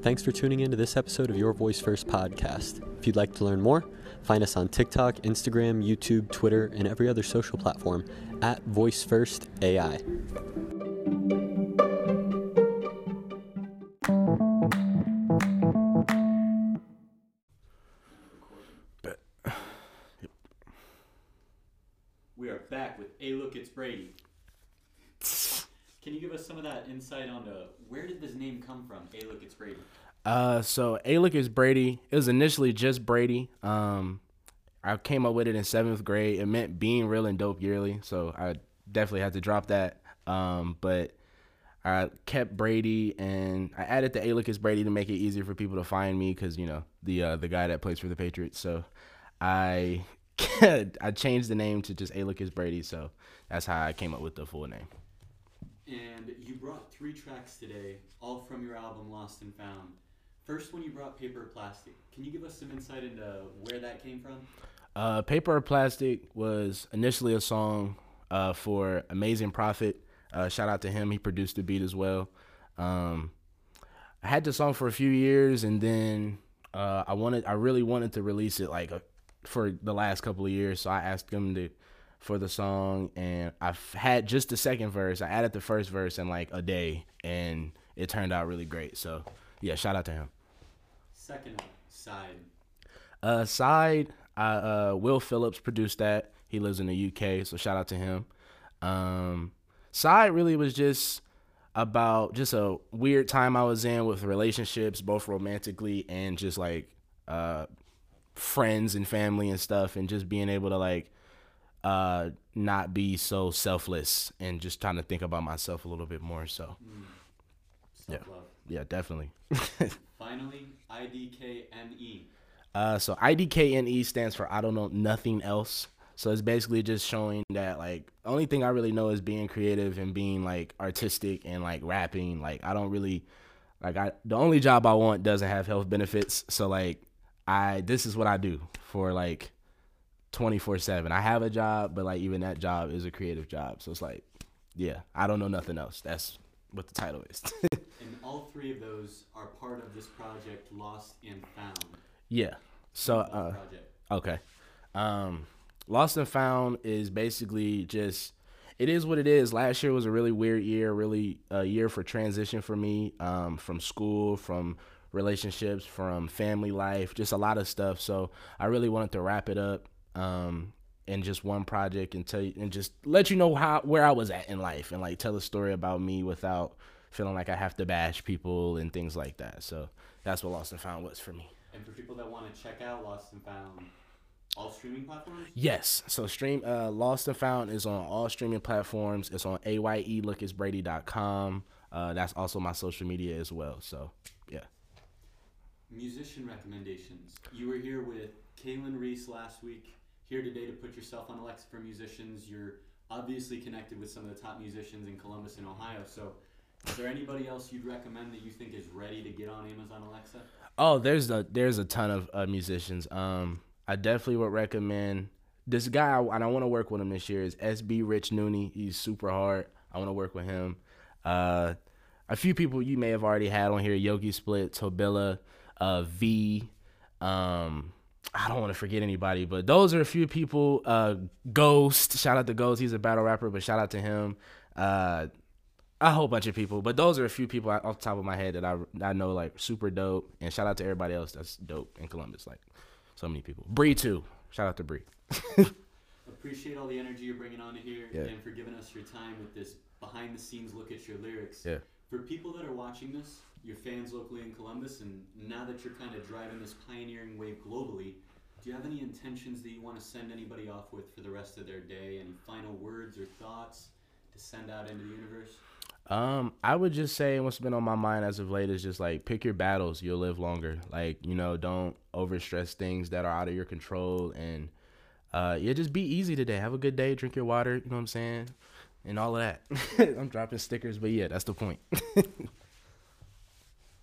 Thanks for tuning in to this episode of Your Voice First podcast. If you'd like to learn more, find us on TikTok, Instagram, YouTube, Twitter, and every other social platform at Voice First AI. We are back with A Look It's Brady. Can you give us some of that insight onto where did this name come from? A Look It's Brady. Uh, so look is Brady. It was initially just Brady. Um, I came up with it in seventh grade. It meant being real and dope yearly, so I definitely had to drop that. Um, but I kept Brady and I added the Alec is Brady to make it easier for people to find me because you know the uh, the guy that plays for the Patriots. So I I changed the name to just Alec is Brady. So that's how I came up with the full name. And you brought three tracks today, all from your album Lost and Found. First one you brought Paper Plastic. Can you give us some insight into where that came from? Uh, Paper Plastic was initially a song uh, for Amazing Prophet. Uh, shout out to him. He produced the beat as well. Um, I had the song for a few years, and then uh, I wanted, I really wanted to release it like a, for the last couple of years. So I asked him to for the song, and I had just the second verse. I added the first verse in like a day, and it turned out really great. So yeah, shout out to him. Second side. Uh, side, uh, uh, Will Phillips produced that. He lives in the UK, so shout out to him. Um, side really was just about just a weird time I was in with relationships, both romantically and just like uh, friends and family and stuff, and just being able to like uh, not be so selfless and just trying to think about myself a little bit more. So Self love. yeah, definitely. Finally, IDKNE. Uh, so IDKNE E stands for I don't know nothing else. So it's basically just showing that like only thing I really know is being creative and being like artistic and like rapping. Like I don't really like I the only job I want doesn't have health benefits. So like I this is what I do for like 24/7. I have a job, but like even that job is a creative job. So it's like yeah, I don't know nothing else. That's what the title is. And all three of those are part of this project, Lost and Found. yeah. So uh project. Okay. Um, Lost and Found is basically just it is what it is. Last year was a really weird year, really a year for transition for me, um, from school, from relationships, from family life, just a lot of stuff. So I really wanted to wrap it up um, in just one project and tell you and just let you know how where I was at in life and like tell a story about me without feeling like I have to bash people and things like that. So that's what Lost and Found was for me. And for people that want to check out Lost and Found, all streaming platforms? Yes. So stream uh Lost and Found is on all streaming platforms. It's on ayelookisbrady.com. Uh that's also my social media as well. So yeah. Musician recommendations. You were here with Kaylin Reese last week. Here today to put yourself on Alexa for musicians. You're obviously connected with some of the top musicians in Columbus and Ohio. So, is there anybody else you'd recommend that you think is ready to get on Amazon Alexa? Oh, there's a there's a ton of uh, musicians. Um I definitely would recommend this guy I, and I want to work with him this year is SB Rich Nooney. He's super hard. I want to work with him. Uh a few people you may have already had on here, Yogi Split, Tobilla, uh V, um I don't want to forget anybody, but those are a few people. Uh, Ghost, shout out to Ghost. He's a battle rapper, but shout out to him. Uh, a whole bunch of people, but those are a few people off the top of my head that I I know like super dope. And shout out to everybody else that's dope in Columbus, like so many people. Bree too. Shout out to Bree. Appreciate all the energy you're bringing on here Yeah. and for giving us your time with this behind the scenes look at your lyrics. Yeah. For people that are watching this, your fans locally in Columbus, and now that you're kind of driving this pioneering wave globally, do you have any intentions that you want to send anybody off with for the rest of their day? Any final words or thoughts to send out into the universe? Um, I would just say what's been on my mind as of late is just like pick your battles. You'll live longer. Like you know, don't overstress things that are out of your control, and uh, yeah, just be easy today. Have a good day. Drink your water. You know what I'm saying, and all of that. I'm dropping stickers, but yeah, that's the point.